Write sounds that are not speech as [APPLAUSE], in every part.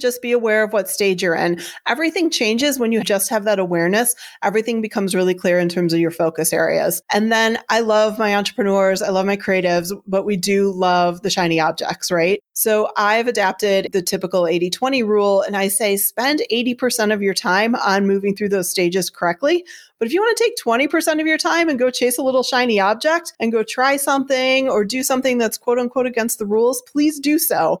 just be aware of what stage you're in. Everything changes when you just have that awareness. Everything becomes really clear in terms of your focus areas. And then I love my entrepreneurs, I love my creatives, but we do love the shiny objects, right? So I've adapted the typical 80 20 rule and I say spend 80% of your time on moving through those stages correctly. But if you want to take 20% of your time and go chase a little shiny object and go try something or do something that's quote unquote against the rules, please do so.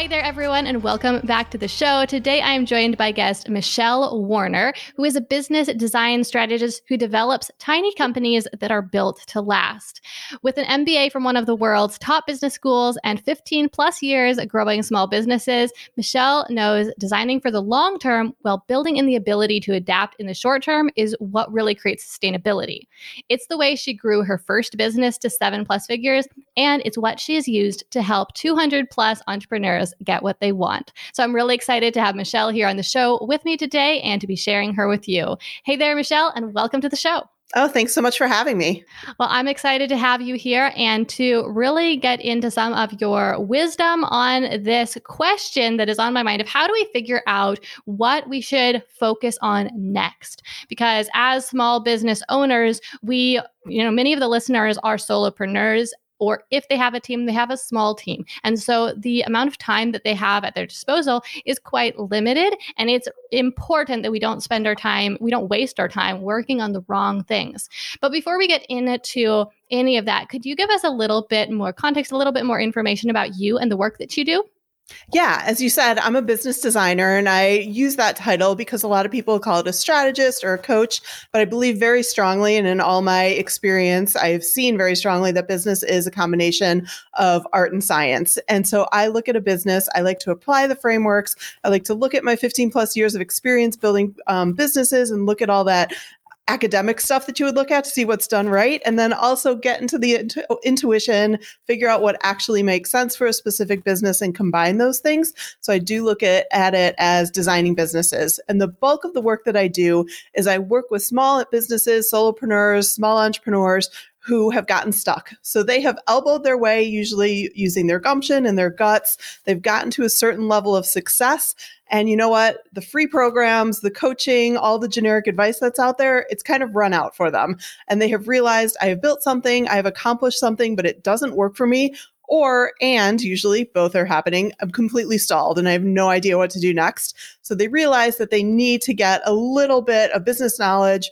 Hey there, everyone, and welcome back to the show. Today, I am joined by guest Michelle Warner, who is a business design strategist who develops tiny companies that are built to last. With an MBA from one of the world's top business schools and 15 plus years growing small businesses, Michelle knows designing for the long term while building in the ability to adapt in the short term is what really creates sustainability. It's the way she grew her first business to seven plus figures, and it's what she has used to help 200 plus entrepreneurs get what they want. So I'm really excited to have Michelle here on the show with me today and to be sharing her with you. Hey there, Michelle, and welcome to the show. Oh, thanks so much for having me. Well, I'm excited to have you here and to really get into some of your wisdom on this question that is on my mind of how do we figure out what we should focus on next? Because as small business owners, we, you know, many of the listeners are solopreneurs or if they have a team, they have a small team. And so the amount of time that they have at their disposal is quite limited. And it's important that we don't spend our time, we don't waste our time working on the wrong things. But before we get into any of that, could you give us a little bit more context, a little bit more information about you and the work that you do? Yeah, as you said, I'm a business designer and I use that title because a lot of people call it a strategist or a coach, but I believe very strongly and in all my experience, I've seen very strongly that business is a combination of art and science. And so I look at a business, I like to apply the frameworks, I like to look at my 15 plus years of experience building um, businesses and look at all that academic stuff that you would look at to see what's done right and then also get into the intu- intuition figure out what actually makes sense for a specific business and combine those things. So i do look at, at it as designing businesses. And the bulk of the work that i do is i work with small businesses solopreneurs small entrepreneurs who have gotten stuck. So they have elbowed their way, usually using their gumption and their guts. They've gotten to a certain level of success. And you know what? The free programs, the coaching, all the generic advice that's out there, it's kind of run out for them. And they have realized I have built something, I have accomplished something, but it doesn't work for me. Or, and usually both are happening, I'm completely stalled and I have no idea what to do next. So they realize that they need to get a little bit of business knowledge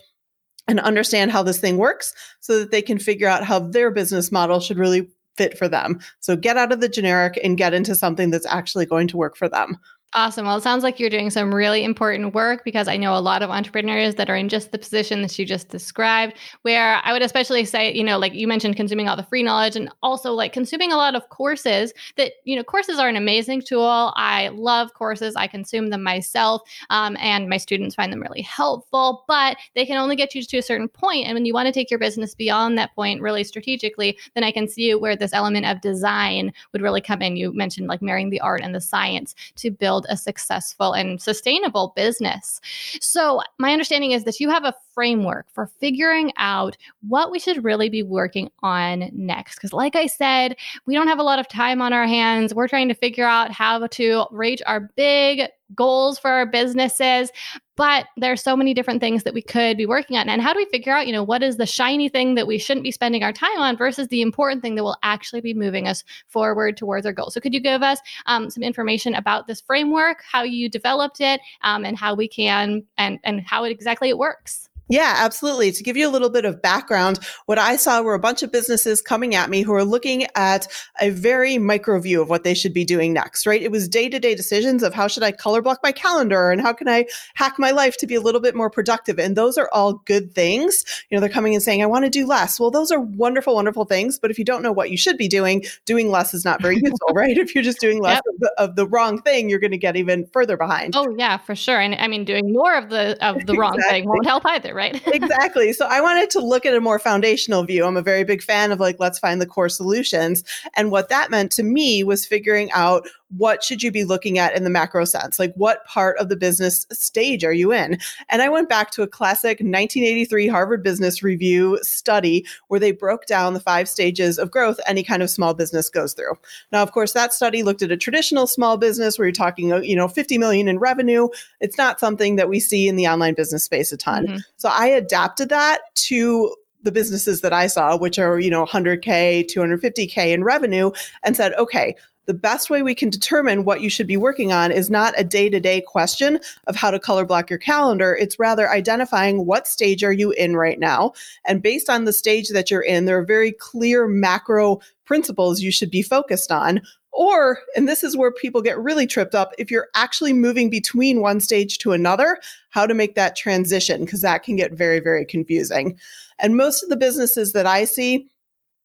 and understand how this thing works so that they can figure out how their business model should really fit for them. So get out of the generic and get into something that's actually going to work for them. Awesome. Well, it sounds like you're doing some really important work because I know a lot of entrepreneurs that are in just the position that you just described, where I would especially say, you know, like you mentioned, consuming all the free knowledge and also like consuming a lot of courses that, you know, courses are an amazing tool. I love courses, I consume them myself, um, and my students find them really helpful, but they can only get you to a certain point. And when you want to take your business beyond that point really strategically, then I can see where this element of design would really come in. You mentioned like marrying the art and the science to build build a successful and sustainable business. So, my understanding is that you have a framework for figuring out what we should really be working on next. Because, like I said, we don't have a lot of time on our hands. We're trying to figure out how to reach our big goals for our businesses but there's so many different things that we could be working on. And how do we figure out you know what is the shiny thing that we shouldn't be spending our time on versus the important thing that will actually be moving us forward towards our goals? So could you give us um, some information about this framework how you developed it um, and how we can and and how it exactly it works Yeah, absolutely. To give you a little bit of background, what I saw were a bunch of businesses coming at me who are looking at a very micro view of what they should be doing next, right? It was day to day decisions of how should I color block my calendar and how can I hack my life to be a little bit more productive. And those are all good things. You know, they're coming and saying, I want to do less. Well, those are wonderful, wonderful things. But if you don't know what you should be doing, doing less is not very [LAUGHS] useful, right? If you're just doing less yep. of, the, of, the, wrong thing, you're going to get even further behind. Oh, yeah, for sure. And I mean, doing more of the, of the wrong exactly. thing won't help either right? [LAUGHS] exactly. So I wanted to look at a more foundational view. I'm a very big fan of like, let's find the core solutions. And what that meant to me was figuring out what should you be looking at in the macro sense? Like what part of the business stage are you in? And I went back to a classic 1983 Harvard Business Review study where they broke down the five stages of growth any kind of small business goes through. Now, of course, that study looked at a traditional small business where you're talking, you know, 50 million in revenue. It's not something that we see in the online business space a ton. Mm-hmm. So I adapted that to the businesses that I saw, which are, you know, 100K, 250K in revenue, and said, okay, the best way we can determine what you should be working on is not a day to day question of how to color block your calendar. It's rather identifying what stage are you in right now. And based on the stage that you're in, there are very clear macro principles you should be focused on. Or, and this is where people get really tripped up, if you're actually moving between one stage to another, how to make that transition, because that can get very, very confusing. And most of the businesses that I see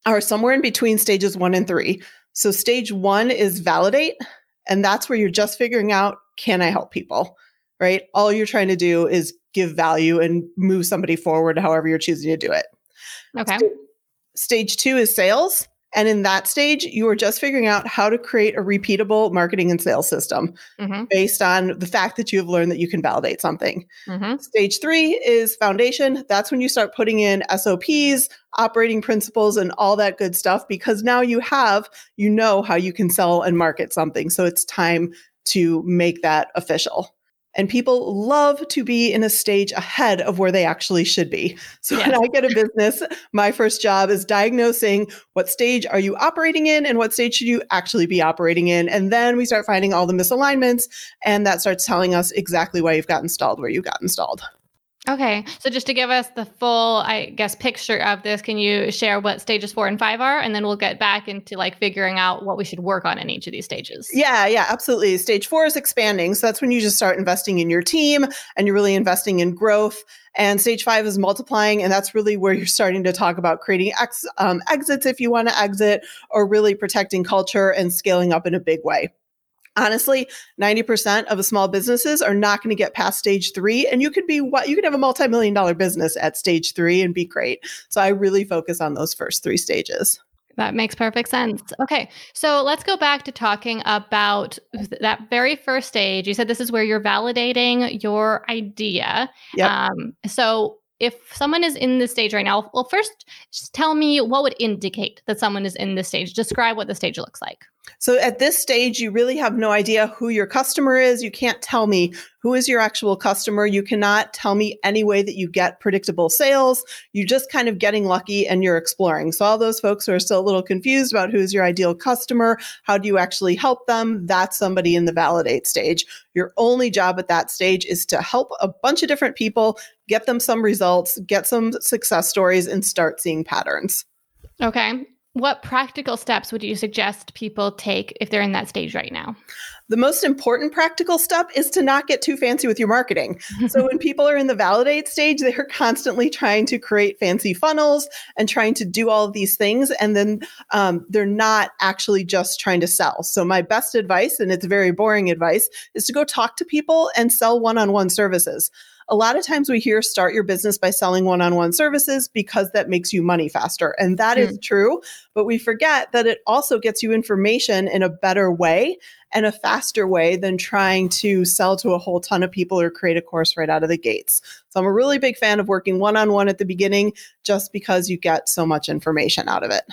are somewhere in between stages one and three. So stage one is validate. And that's where you're just figuring out, can I help people? Right? All you're trying to do is give value and move somebody forward however you're choosing to do it. Okay. stage two is sales. And in that stage, you are just figuring out how to create a repeatable marketing and sales system mm-hmm. based on the fact that you have learned that you can validate something. Mm-hmm. Stage three is foundation. That's when you start putting in SOPs, operating principles, and all that good stuff because now you have, you know how you can sell and market something. So it's time to make that official. And people love to be in a stage ahead of where they actually should be. So when I get a business, my first job is diagnosing what stage are you operating in and what stage should you actually be operating in. And then we start finding all the misalignments, and that starts telling us exactly why you've got installed where you got installed. Okay. So just to give us the full, I guess, picture of this, can you share what stages four and five are? And then we'll get back into like figuring out what we should work on in each of these stages. Yeah, yeah, absolutely. Stage four is expanding. So that's when you just start investing in your team and you're really investing in growth. And stage five is multiplying. And that's really where you're starting to talk about creating ex, um, exits if you want to exit or really protecting culture and scaling up in a big way honestly 90% of the small businesses are not going to get past stage three and you could be what you could have a multi-million dollar business at stage three and be great so i really focus on those first three stages that makes perfect sense. Okay, so let's go back to talking about that very first stage. You said this is where you're validating your idea. Yep. Um, so if someone is in this stage right now, well, first, just tell me what would indicate that someone is in this stage. Describe what the stage looks like. So at this stage, you really have no idea who your customer is. You can't tell me who is your actual customer. You cannot tell me any way that you get predictable sales. You're just kind of getting lucky and you're exploring. So all those folks who are still a little confused about who's your ideal customer, how do you actually help them? That's somebody in the validate stage. Your only job at that stage is to help a bunch of different people, get them some results, get some success stories, and start seeing patterns. Okay. What practical steps would you suggest people take if they're in that stage right now? The most important practical step is to not get too fancy with your marketing. [LAUGHS] so, when people are in the validate stage, they're constantly trying to create fancy funnels and trying to do all of these things. And then um, they're not actually just trying to sell. So, my best advice, and it's very boring advice, is to go talk to people and sell one on one services a lot of times we hear start your business by selling one on one services because that makes you money faster. And that mm. is true. But we forget that it also gets you information in a better way and a faster way than trying to sell to a whole ton of people or create a course right out of the gates. So I'm a really big fan of working one on one at the beginning just because you get so much information out of it.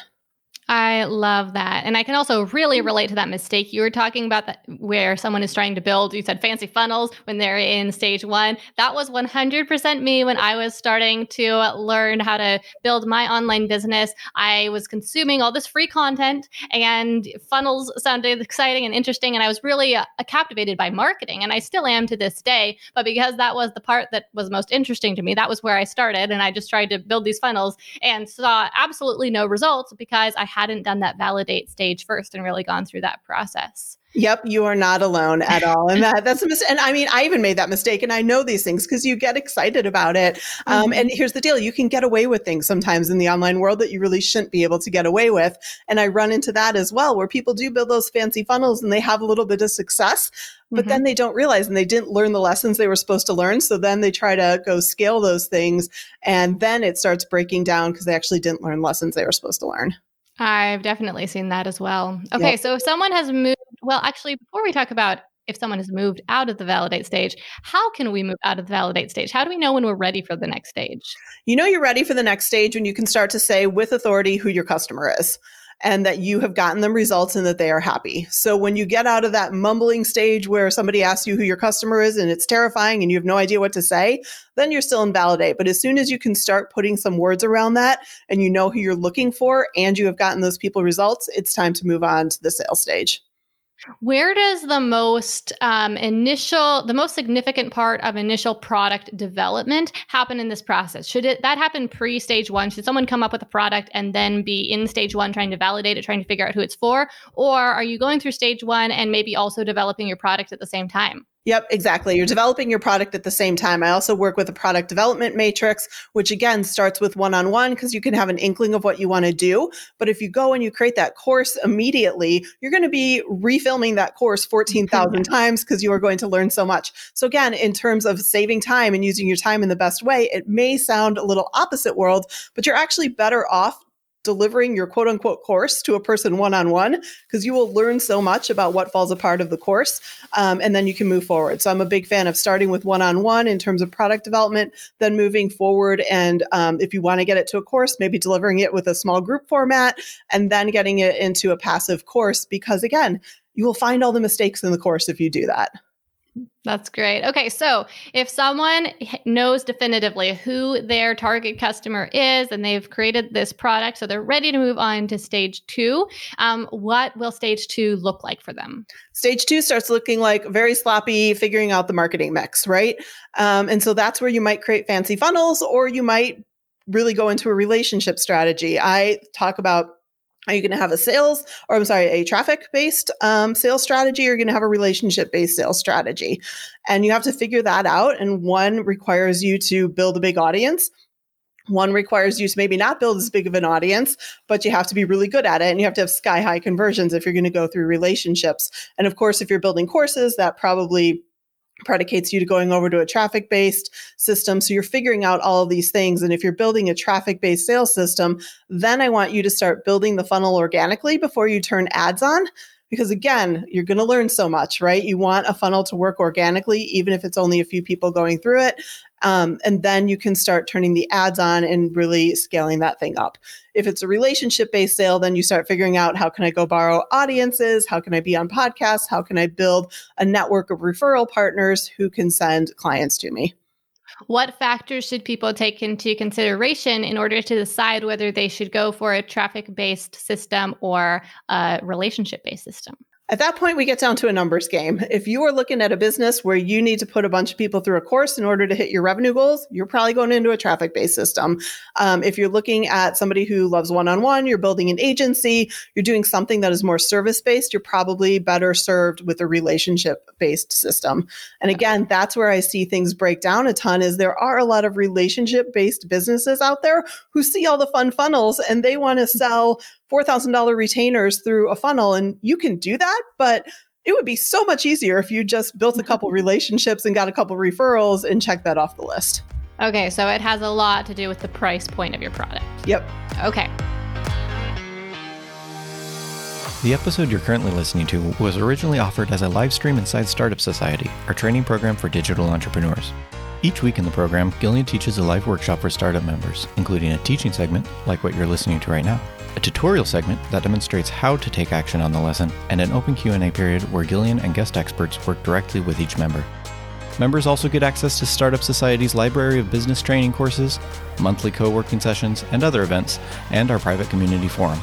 I love that. And I can also really relate to that mistake you were talking about that where someone is trying to build, you said fancy funnels when they're in stage one. That was 100% me when I was starting to learn how to build my online business. I was consuming all this free content and funnels sounded exciting and interesting. And I was really uh, captivated by marketing. And I still am to this day. But because that was the part that was most interesting to me, that was where I started. And I just tried to build these funnels and saw absolutely no results because I hadn't done that validate stage first and really gone through that process. Yep, you are not alone at all. And [LAUGHS] that, that's a mistake. And I mean, I even made that mistake and I know these things because you get excited about it. Um, mm-hmm. And here's the deal you can get away with things sometimes in the online world that you really shouldn't be able to get away with. And I run into that as well, where people do build those fancy funnels and they have a little bit of success, but mm-hmm. then they don't realize and they didn't learn the lessons they were supposed to learn. So then they try to go scale those things. And then it starts breaking down because they actually didn't learn lessons they were supposed to learn. I've definitely seen that as well. Okay, yep. so if someone has moved, well, actually, before we talk about if someone has moved out of the validate stage, how can we move out of the validate stage? How do we know when we're ready for the next stage? You know, you're ready for the next stage when you can start to say with authority who your customer is and that you have gotten them results and that they are happy. So when you get out of that mumbling stage where somebody asks you who your customer is and it's terrifying and you have no idea what to say, then you're still in validate. But as soon as you can start putting some words around that and you know who you're looking for and you have gotten those people results, it's time to move on to the sales stage. Where does the most um, initial, the most significant part of initial product development happen in this process? Should it that happen pre stage one? Should someone come up with a product and then be in stage one trying to validate it, trying to figure out who it's for? Or are you going through stage one and maybe also developing your product at the same time? Yep, exactly. You're developing your product at the same time. I also work with a product development matrix, which again starts with one on one because you can have an inkling of what you want to do. But if you go and you create that course immediately, you're going to be refilming that course 14,000 [LAUGHS] times because you are going to learn so much. So, again, in terms of saving time and using your time in the best way, it may sound a little opposite world, but you're actually better off delivering your quote unquote course to a person one on one because you will learn so much about what falls apart of the course um, and then you can move forward. So I'm a big fan of starting with one on one in terms of product development, then moving forward. And um, if you want to get it to a course, maybe delivering it with a small group format and then getting it into a passive course because again, you will find all the mistakes in the course if you do that. That's great. Okay, so if someone knows definitively who their target customer is and they've created this product, so they're ready to move on to stage two, um, what will stage two look like for them? Stage two starts looking like very sloppy, figuring out the marketing mix, right? Um, and so that's where you might create fancy funnels or you might really go into a relationship strategy. I talk about are you going to have a sales, or I'm sorry, a traffic based um, sales strategy, or you're going to have a relationship based sales strategy? And you have to figure that out. And one requires you to build a big audience. One requires you to maybe not build as big of an audience, but you have to be really good at it. And you have to have sky high conversions if you're going to go through relationships. And of course, if you're building courses, that probably predicates you to going over to a traffic based system. So you're figuring out all of these things. And if you're building a traffic based sales system, then I want you to start building the funnel organically before you turn ads on. Because again, you're going to learn so much, right? You want a funnel to work organically, even if it's only a few people going through it. Um, and then you can start turning the ads on and really scaling that thing up. If it's a relationship based sale, then you start figuring out how can I go borrow audiences? How can I be on podcasts? How can I build a network of referral partners who can send clients to me? What factors should people take into consideration in order to decide whether they should go for a traffic based system or a relationship based system? At that point, we get down to a numbers game. If you are looking at a business where you need to put a bunch of people through a course in order to hit your revenue goals, you're probably going into a traffic based system. Um, if you're looking at somebody who loves one on one, you're building an agency, you're doing something that is more service based, you're probably better served with a relationship based system. And again, that's where I see things break down a ton is there are a lot of relationship based businesses out there who see all the fun funnels and they want to sell $4,000 retainers through a funnel. And you can do that, but it would be so much easier if you just built a couple [LAUGHS] relationships and got a couple referrals and checked that off the list. Okay, so it has a lot to do with the price point of your product. Yep. Okay. The episode you're currently listening to was originally offered as a live stream inside Startup Society, our training program for digital entrepreneurs. Each week in the program, Gillian teaches a live workshop for startup members, including a teaching segment like what you're listening to right now. A tutorial segment that demonstrates how to take action on the lesson, and an open Q&A period where Gillian and guest experts work directly with each member. Members also get access to Startup Society's library of business training courses, monthly co working sessions, and other events, and our private community forum.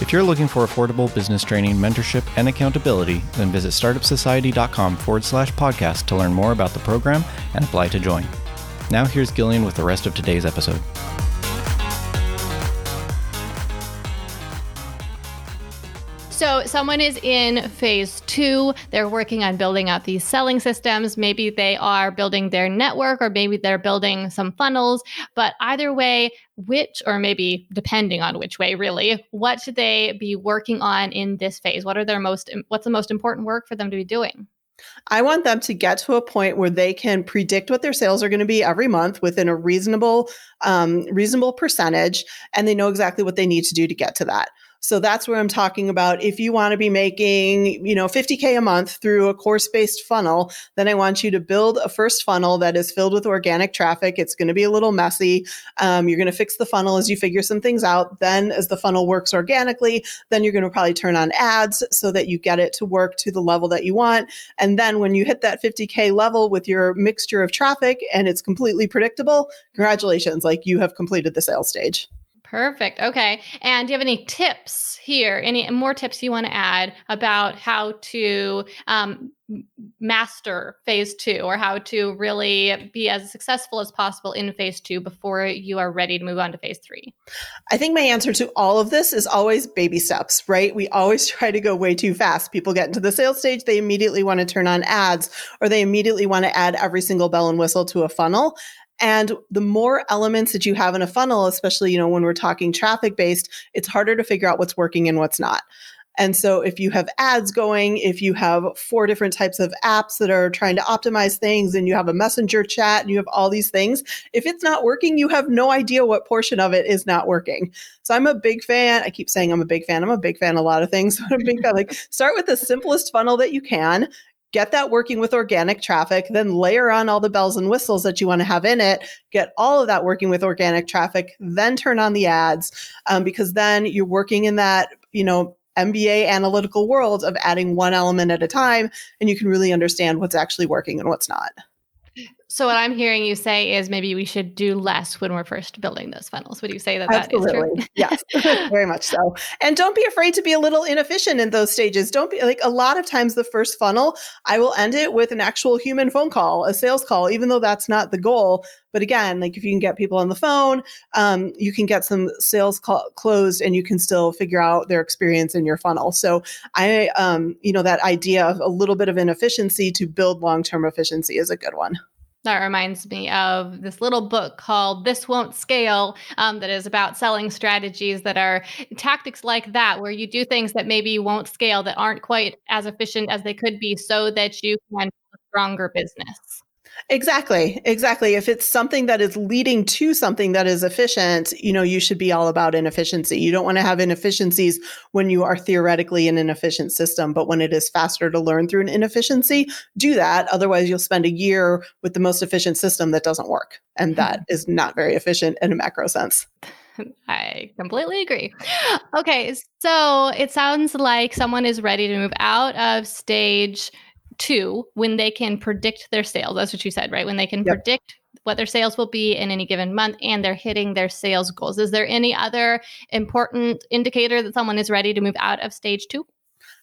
If you're looking for affordable business training, mentorship, and accountability, then visit startupsociety.com forward slash podcast to learn more about the program and apply to join. Now, here's Gillian with the rest of today's episode. Someone is in phase two. They're working on building out these selling systems. Maybe they are building their network, or maybe they're building some funnels. But either way, which, or maybe depending on which way, really, what should they be working on in this phase? What are their most, what's the most important work for them to be doing? I want them to get to a point where they can predict what their sales are going to be every month within a reasonable, um, reasonable percentage, and they know exactly what they need to do to get to that. So that's where I'm talking about. If you want to be making, you know, 50K a month through a course based funnel, then I want you to build a first funnel that is filled with organic traffic. It's going to be a little messy. Um, you're going to fix the funnel as you figure some things out. Then, as the funnel works organically, then you're going to probably turn on ads so that you get it to work to the level that you want. And then when you hit that 50K level with your mixture of traffic and it's completely predictable, congratulations, like you have completed the sales stage. Perfect. Okay. And do you have any tips here? Any more tips you want to add about how to um, master phase two or how to really be as successful as possible in phase two before you are ready to move on to phase three? I think my answer to all of this is always baby steps, right? We always [LAUGHS] try to go way too fast. People get into the sales stage, they immediately want to turn on ads or they immediately want to add every single bell and whistle to a funnel. And the more elements that you have in a funnel, especially, you know, when we're talking traffic based, it's harder to figure out what's working and what's not. And so if you have ads going, if you have four different types of apps that are trying to optimize things and you have a messenger chat and you have all these things, if it's not working, you have no idea what portion of it is not working. So I'm a big fan. I keep saying I'm a big fan. I'm a big fan of a lot of things. [LAUGHS] But I'm big fan. Like start with the simplest funnel that you can get that working with organic traffic, then layer on all the bells and whistles that you want to have in it, get all of that working with organic traffic, then turn on the ads, um, because then you're working in that, you know, MBA analytical world of adding one element at a time, and you can really understand what's actually working and what's not. So what I'm hearing you say is maybe we should do less when we're first building those funnels. Would you say that Absolutely. that is true? yes, [LAUGHS] very much so. And don't be afraid to be a little inefficient in those stages. Don't be like a lot of times the first funnel, I will end it with an actual human phone call, a sales call, even though that's not the goal. But again, like if you can get people on the phone, um, you can get some sales closed and you can still figure out their experience in your funnel. So I, um, you know, that idea of a little bit of inefficiency to build long-term efficiency is a good one. That reminds me of this little book called This Won't Scale um, that is about selling strategies that are tactics like that, where you do things that maybe won't scale, that aren't quite as efficient as they could be, so that you can have a stronger business. Exactly. Exactly. If it's something that is leading to something that is efficient, you know, you should be all about inefficiency. You don't want to have inefficiencies when you are theoretically in an efficient system, but when it is faster to learn through an inefficiency, do that. Otherwise, you'll spend a year with the most efficient system that doesn't work. And [LAUGHS] that is not very efficient in a macro sense. I completely agree. Okay, so it sounds like someone is ready to move out of stage two when they can predict their sales. That's what you said, right? When they can yep. predict what their sales will be in any given month and they're hitting their sales goals. Is there any other important indicator that someone is ready to move out of stage two?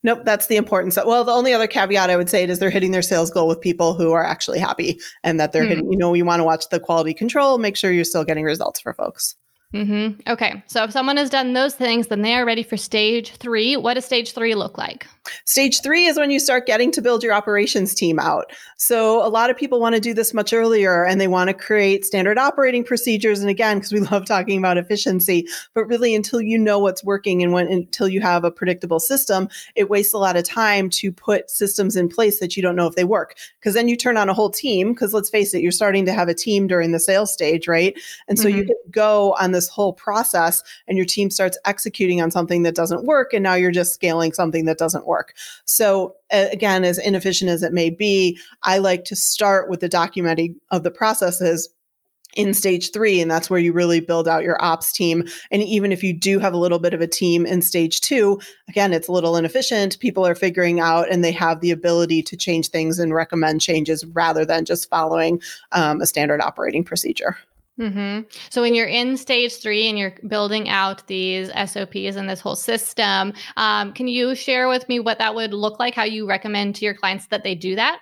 Nope, that's the importance. Of, well, the only other caveat I would say is they're hitting their sales goal with people who are actually happy and that they're mm. hitting, you know, you want to watch the quality control, make sure you're still getting results for folks. Mm-hmm. Okay. So if someone has done those things, then they are ready for stage three. What does stage three look like? Stage three is when you start getting to build your operations team out. So a lot of people want to do this much earlier and they want to create standard operating procedures. And again, because we [LAUGHS] love talking about efficiency, but really until you know what's working and when until you have a predictable system, it wastes a lot of time to put systems in place that you don't know if they work. Because then you turn on a whole team, because let's face it, you're starting to have a team during the sales stage, right? And so mm-hmm. you go on this whole process and your team starts executing on something that doesn't work. And now you're just scaling something that doesn't work. So again, as inefficient as it may be, I like to start with the documenting of the processes in stage three. And that's where you really build out your ops team. And even if you do have a little bit of a team in stage two, again, it's a little inefficient. People are figuring out and they have the ability to change things and recommend changes rather than just following um, a standard operating procedure. Mm-hmm. So when you're in stage three and you're building out these SOPs and this whole system, um, can you share with me what that would look like? How you recommend to your clients that they do that?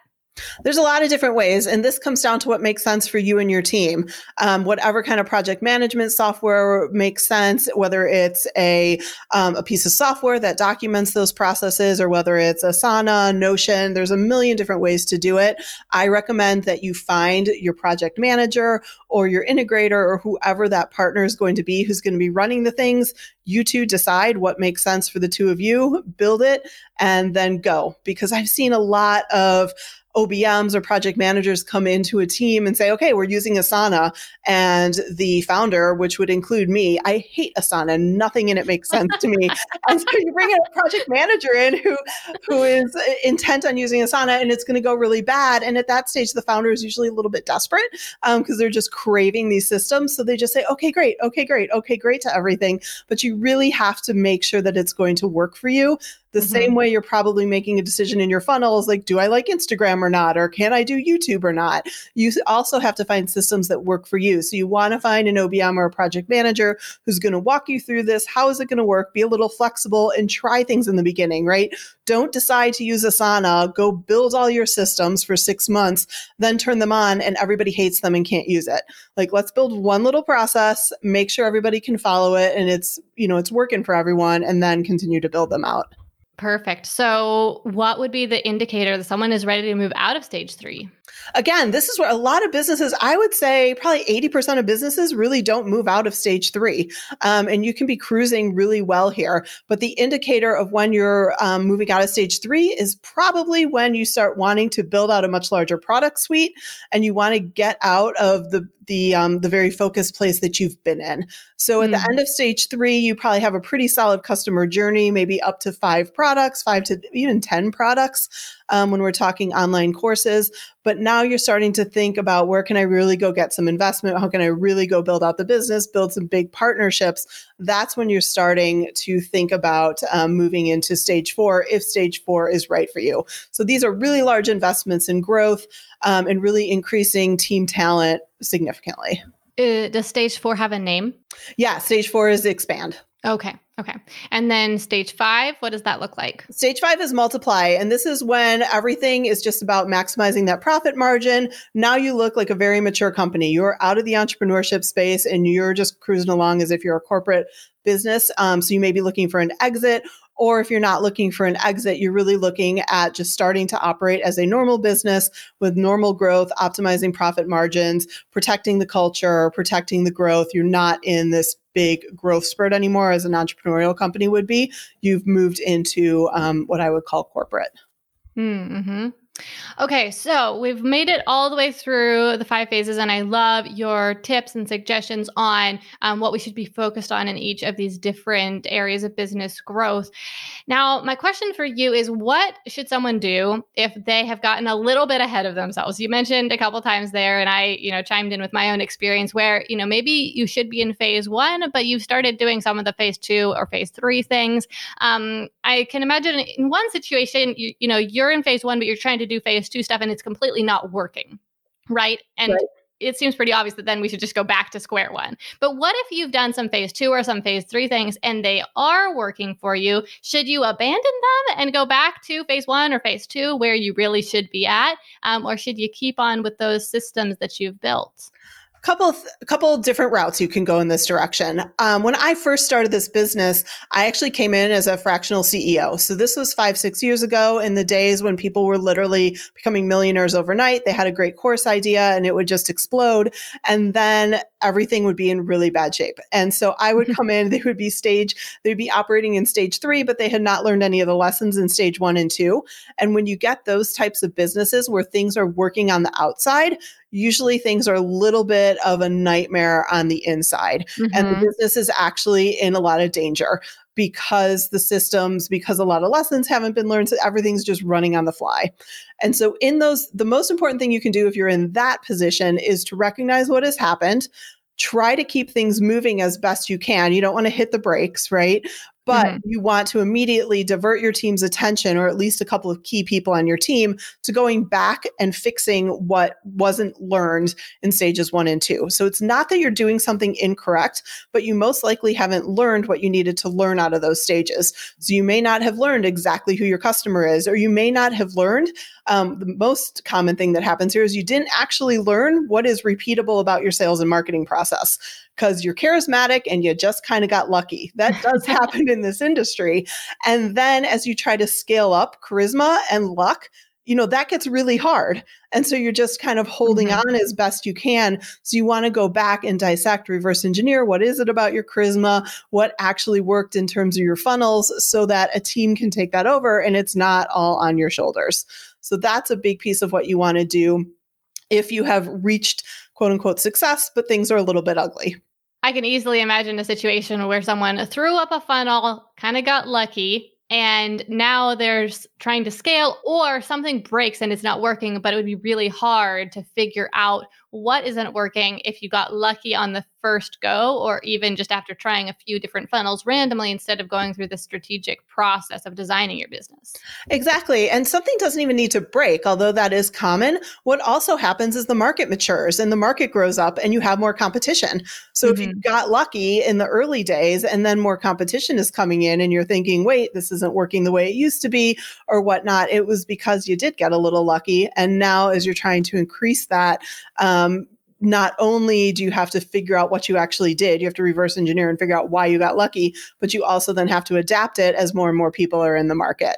There's a lot of different ways, and this comes down to what makes sense for you and your team. Um, whatever kind of project management software makes sense, whether it's a um, a piece of software that documents those processes, or whether it's Asana, Notion. There's a million different ways to do it. I recommend that you find your project manager or your integrator or whoever that partner is going to be, who's going to be running the things. You two decide what makes sense for the two of you, build it, and then go. Because I've seen a lot of OBMs or project managers come into a team and say, okay, we're using Asana. And the founder, which would include me, I hate Asana. Nothing in it makes sense to me. [LAUGHS] and so you bring a project manager in who, who is intent on using Asana and it's going to go really bad. And at that stage, the founder is usually a little bit desperate because um, they're just craving these systems. So they just say, okay, great, okay, great, okay, great to everything. But you really have to make sure that it's going to work for you the mm-hmm. same way you're probably making a decision in your funnel is like, do I like Instagram or not? Or can I do YouTube or not? You also have to find systems that work for you. So you want to find an OBM or a project manager who's going to walk you through this. How is it going to work? Be a little flexible and try things in the beginning, right? Don't decide to use Asana, go build all your systems for six months, then turn them on and everybody hates them and can't use it. Like, let's build one little process, make sure everybody can follow it and it's, you know, it's working for everyone and then continue to build them out. Perfect. So, what would be the indicator that someone is ready to move out of stage three? Again, this is where a lot of businesses, I would say probably 80% of businesses really don't move out of stage three. Um, and you can be cruising really well here. But the indicator of when you're um, moving out of stage three is probably when you start wanting to build out a much larger product suite and you want to get out of the the um, the very focused place that you've been in. So at mm. the end of stage three, you probably have a pretty solid customer journey, maybe up to five products, five to even ten products um, when we're talking online courses. But now you're starting to think about where can I really go get some investment? How can I really go build out the business, build some big partnerships? That's when you're starting to think about um, moving into stage four if stage four is right for you. So these are really large investments in growth um, and really increasing team talent significantly. Uh, does stage four have a name? Yeah, stage four is expand. Okay. Okay. And then stage five, what does that look like? Stage five is multiply. And this is when everything is just about maximizing that profit margin. Now you look like a very mature company. You're out of the entrepreneurship space and you're just cruising along as if you're a corporate business. Um, so you may be looking for an exit or if you're not looking for an exit, you're really looking at just starting to operate as a normal business with normal growth, optimizing profit margins, protecting the culture, protecting the growth. You're not in this big growth spurt anymore as an entrepreneurial company would be. You've moved into um, what I would call corporate. Mm-hmm. Okay, so we've made it all the way through the five phases, and I love your tips and suggestions on um, what we should be focused on in each of these different areas of business growth. Now, my question for you is what should someone do if they have gotten a little bit ahead of themselves? You mentioned a couple times there, and I, you know, chimed in with my own experience where, you know, maybe you should be in phase one, but you've started doing some of the phase two or phase three things. Um, I can imagine in one situation, you, you know, you're in phase one, but you're trying to do phase two stuff and it's completely not working. Right. And right. it seems pretty obvious that then we should just go back to square one. But what if you've done some phase two or some phase three things and they are working for you? Should you abandon them and go back to phase one or phase two where you really should be at? Um, or should you keep on with those systems that you've built? Couple a couple different routes you can go in this direction. Um, when I first started this business, I actually came in as a fractional CEO. So this was five six years ago in the days when people were literally becoming millionaires overnight. They had a great course idea and it would just explode, and then everything would be in really bad shape. And so I would come in. They would be stage they'd be operating in stage three, but they had not learned any of the lessons in stage one and two. And when you get those types of businesses where things are working on the outside, usually things are a little bit of a nightmare on the inside mm-hmm. and the mm-hmm. business is actually in a lot of danger because the systems, because a lot of lessons haven't been learned, so everything's just running on the fly. And so, in those, the most important thing you can do if you're in that position is to recognize what has happened, try to keep things moving as best you can. You don't want to hit the brakes, right? But mm-hmm. you want to immediately divert your team's attention or at least a couple of key people on your team to going back and fixing what wasn't learned in stages one and two. So it's not that you're doing something incorrect, but you most likely haven't learned what you needed to learn out of those stages. So you may not have learned exactly who your customer is, or you may not have learned um, the most common thing that happens here is you didn't actually learn what is repeatable about your sales and marketing process because you're charismatic and you just kind of got lucky. That [LAUGHS] does happen in this industry. And then as you try to scale up charisma and luck, you know, that gets really hard. And so you're just kind of holding mm-hmm. on as best you can. So you want to go back and dissect, reverse engineer what is it about your charisma, what actually worked in terms of your funnels, so that a team can take that over and it's not all on your shoulders. So that's a big piece of what you want to do if you have reached quote unquote success, but things are a little bit ugly. I can easily imagine a situation where someone threw up a funnel, kind of got lucky, and now there's trying to scale or something breaks and it's not working, but it would be really hard to figure out what isn't working if you got lucky on the first go or even just after trying a few different funnels randomly instead of going through the strategic process of designing your business. Exactly. And something doesn't even need to break, although that is common. What also happens is the market matures and the market grows up and you have more competition. So mm-hmm. if you mm-hmm. got lucky in the early days and then more competition is coming in and you're thinking, wait, this isn't working the way it used to be or whatnot, it was because you did get a little lucky. And now as you're trying to increase that, um, um, not only do you have to figure out what you actually did, you have to reverse engineer and figure out why you got lucky, but you also then have to adapt it as more and more people are in the market.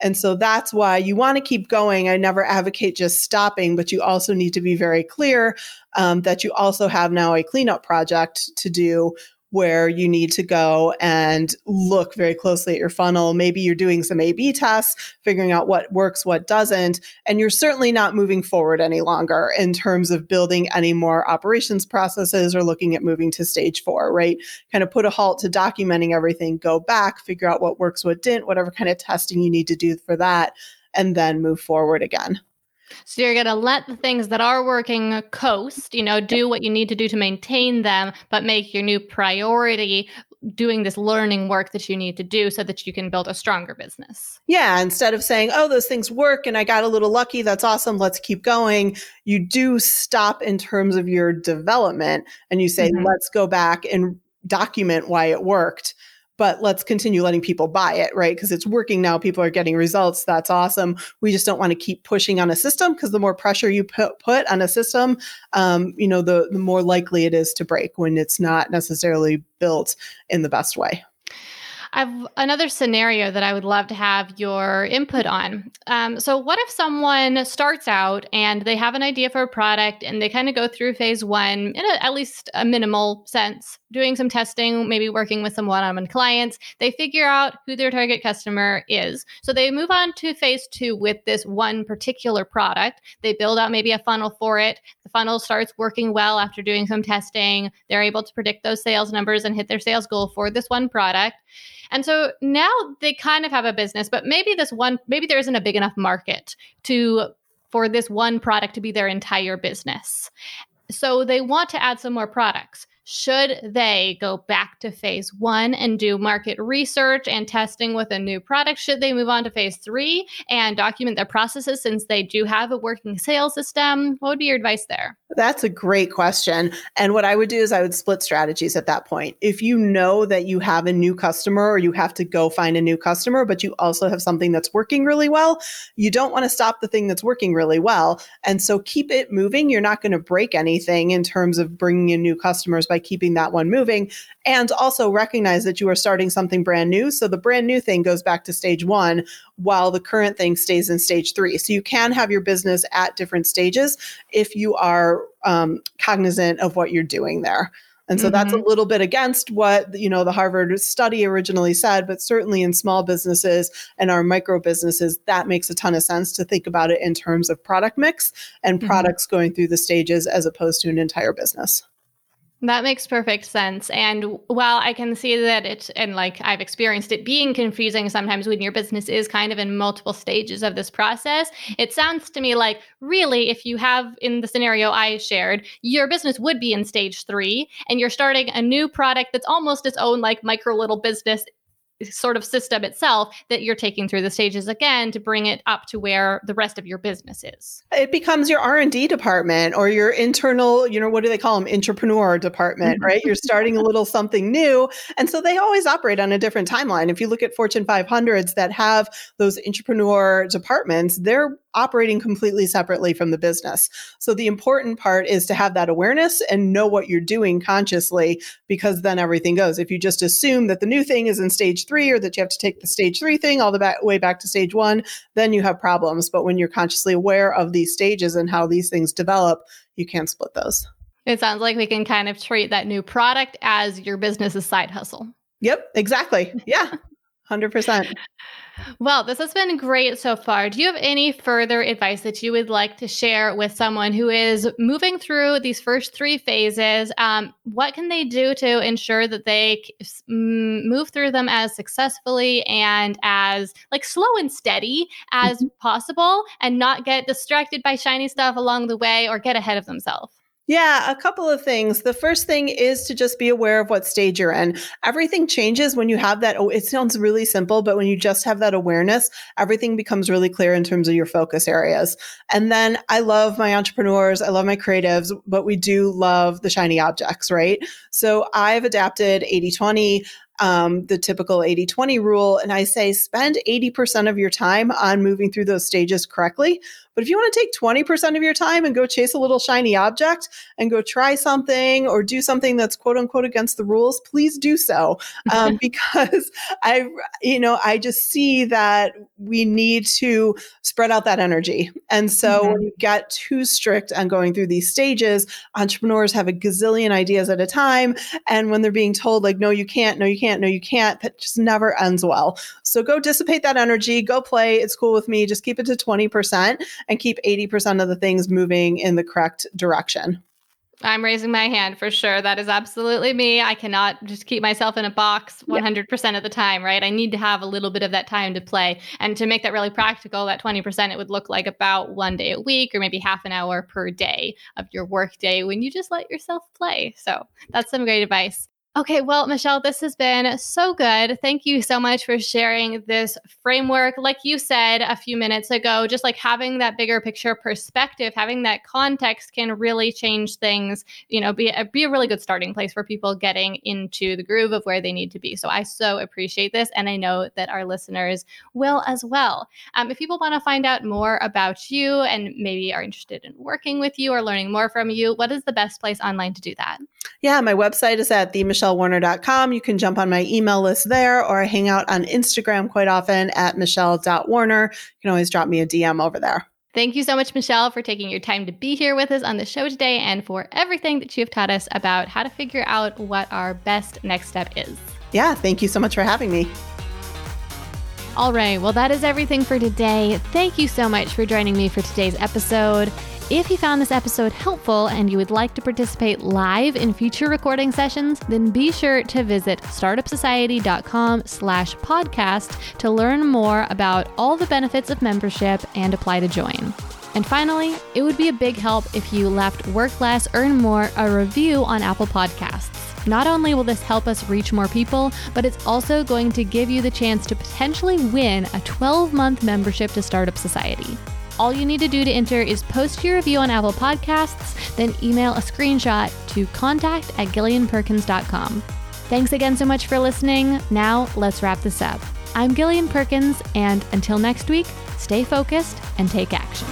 And so that's why you want to keep going. I never advocate just stopping, but you also need to be very clear um, that you also have now a cleanup project to do where you need to go and look very closely at your funnel. Maybe you're doing some A B tests, figuring out what works, what doesn't. And you're certainly not moving forward any longer in terms of building any more operations processes or looking at moving to stage four, right? Kind of put a halt to documenting everything, go back, figure out what works, what didn't, whatever kind of testing you need to do for that, and then move forward again. So you're going to let the things that are working coast, you know, do what you need to do to maintain them, but make your new priority doing this learning work that you need to do so that you can build a stronger business. Yeah, instead of saying, "Oh, those things work and I got a little lucky, that's awesome, let's keep going." You do stop in terms of your development and you say, mm-hmm. "Let's go back and document why it worked." But let's continue letting people buy it, right? Because it's working now. People are getting results. That's awesome. We just don't want to keep pushing on a system because the more pressure you put, put on a system, um, you know, the, the more likely it is to break when it's not necessarily built in the best way. I've another scenario that I would love to have your input on. Um, so, what if someone starts out and they have an idea for a product and they kind of go through phase one in a, at least a minimal sense, doing some testing, maybe working with some one on one clients. They figure out who their target customer is. So, they move on to phase two with this one particular product. They build out maybe a funnel for it. The funnel starts working well after doing some testing. They're able to predict those sales numbers and hit their sales goal for this one product. And so now they kind of have a business, but maybe this one, maybe there isn't a big enough market to for this one product to be their entire business. So they want to add some more products. Should they go back to phase one and do market research and testing with a new product? Should they move on to phase three and document their processes since they do have a working sales system? What would be your advice there? That's a great question. And what I would do is I would split strategies at that point. If you know that you have a new customer or you have to go find a new customer, but you also have something that's working really well, you don't want to stop the thing that's working really well. And so keep it moving. You're not going to break anything in terms of bringing in new customers by keeping that one moving. And also recognize that you are starting something brand new. So the brand new thing goes back to stage one while the current thing stays in stage three. So you can have your business at different stages if you are um, cognizant of what you're doing there. And so mm-hmm. that's a mm-hmm. little bit against what you know the Harvard study originally said, but certainly in small businesses and our micro businesses, that makes a ton of sense to think about it in terms of product mix and mm-hmm. products going through the stages as opposed to an entire business. That makes perfect sense. And while I can see that it, and like I've experienced it being confusing sometimes when your business is kind of in multiple stages of this process, it sounds to me like really, if you have in the scenario I shared, your business would be in stage three and you're starting a new product that's almost its own like micro little business sort of system itself that you're taking through the stages again to bring it up to where the rest of your business is. It becomes your r&d department or your internal you know what do they call them entrepreneur department mm-hmm. right? You're starting a [LAUGHS] little something new. And so they always operate on a different timeline. If you look at fortune 500s that have those entrepreneur departments they're operating completely separately from the business. So the important part is to have that awareness and know what you're doing consciously because then everything goes. If you just assume that the new thing is in stage three or that you have to take the stage three thing all the back, way back to stage one, then you have problems. But when you're consciously aware of these stages and how these things develop, you can't split those. It sounds like we can kind of treat that new product as your business's side hustle. Yep, exactly. Yeah, [LAUGHS] 100%. Well, this has been great so far. Do you have any further advice that you would like to share with someone who is moving through these first three phases? Um, what can they do to ensure that they move through them as successfully and as like slow and steady as mm-hmm. possible and not get distracted by shiny stuff along the way or get ahead of themselves? Yeah, a couple of things. The first thing is to just be aware of what stage you're in. Everything changes when you have that. Oh, it sounds really simple, but when you just have that awareness, everything becomes really clear in terms of your focus areas. And then I love my entrepreneurs, I love my creatives, but we do love the shiny objects, right? So I've adapted 80 20 um, the typical 80 20 rule. And I say spend 80% of your time on moving through those stages correctly. But if you want to take 20% of your time and go chase a little shiny object and go try something or do something that's quote unquote against the rules, please do so. Um, [LAUGHS] because I, you know, I just see that we need to spread out that energy. And so mm-hmm. when you get too strict on going through these stages, entrepreneurs have a gazillion ideas at a time. And when they're being told, like, no, you can't, no, you can't, no, you can't, that just never ends well. So go dissipate that energy, go play. It's cool with me. Just keep it to 20% and keep 80% of the things moving in the correct direction. I'm raising my hand for sure. That is absolutely me. I cannot just keep myself in a box 100% of the time, right? I need to have a little bit of that time to play. And to make that really practical, that 20%, it would look like about one day a week or maybe half an hour per day of your work day when you just let yourself play. So that's some great advice. Okay, well, Michelle, this has been so good. Thank you so much for sharing this framework. Like you said a few minutes ago, just like having that bigger picture perspective, having that context can really change things, you know, be a, be a really good starting place for people getting into the groove of where they need to be. So I so appreciate this. And I know that our listeners will as well. Um, if people want to find out more about you and maybe are interested in working with you or learning more from you, what is the best place online to do that? Yeah, my website is at the Michelle michellewarner.com. You can jump on my email list there or I hang out on Instagram quite often at michelle.warner. You can always drop me a DM over there. Thank you so much, Michelle, for taking your time to be here with us on the show today and for everything that you have taught us about how to figure out what our best next step is. Yeah, thank you so much for having me. All right, well, that is everything for today. Thank you so much for joining me for today's episode. If you found this episode helpful and you would like to participate live in future recording sessions, then be sure to visit startupsociety.com slash podcast to learn more about all the benefits of membership and apply to join. And finally, it would be a big help if you left Work Less, Earn More a review on Apple Podcasts. Not only will this help us reach more people, but it's also going to give you the chance to potentially win a 12 month membership to Startup Society. All you need to do to enter is post your review on Apple Podcasts, then email a screenshot to contact at gillianperkins.com. Thanks again so much for listening. Now, let's wrap this up. I'm Gillian Perkins, and until next week, stay focused and take action.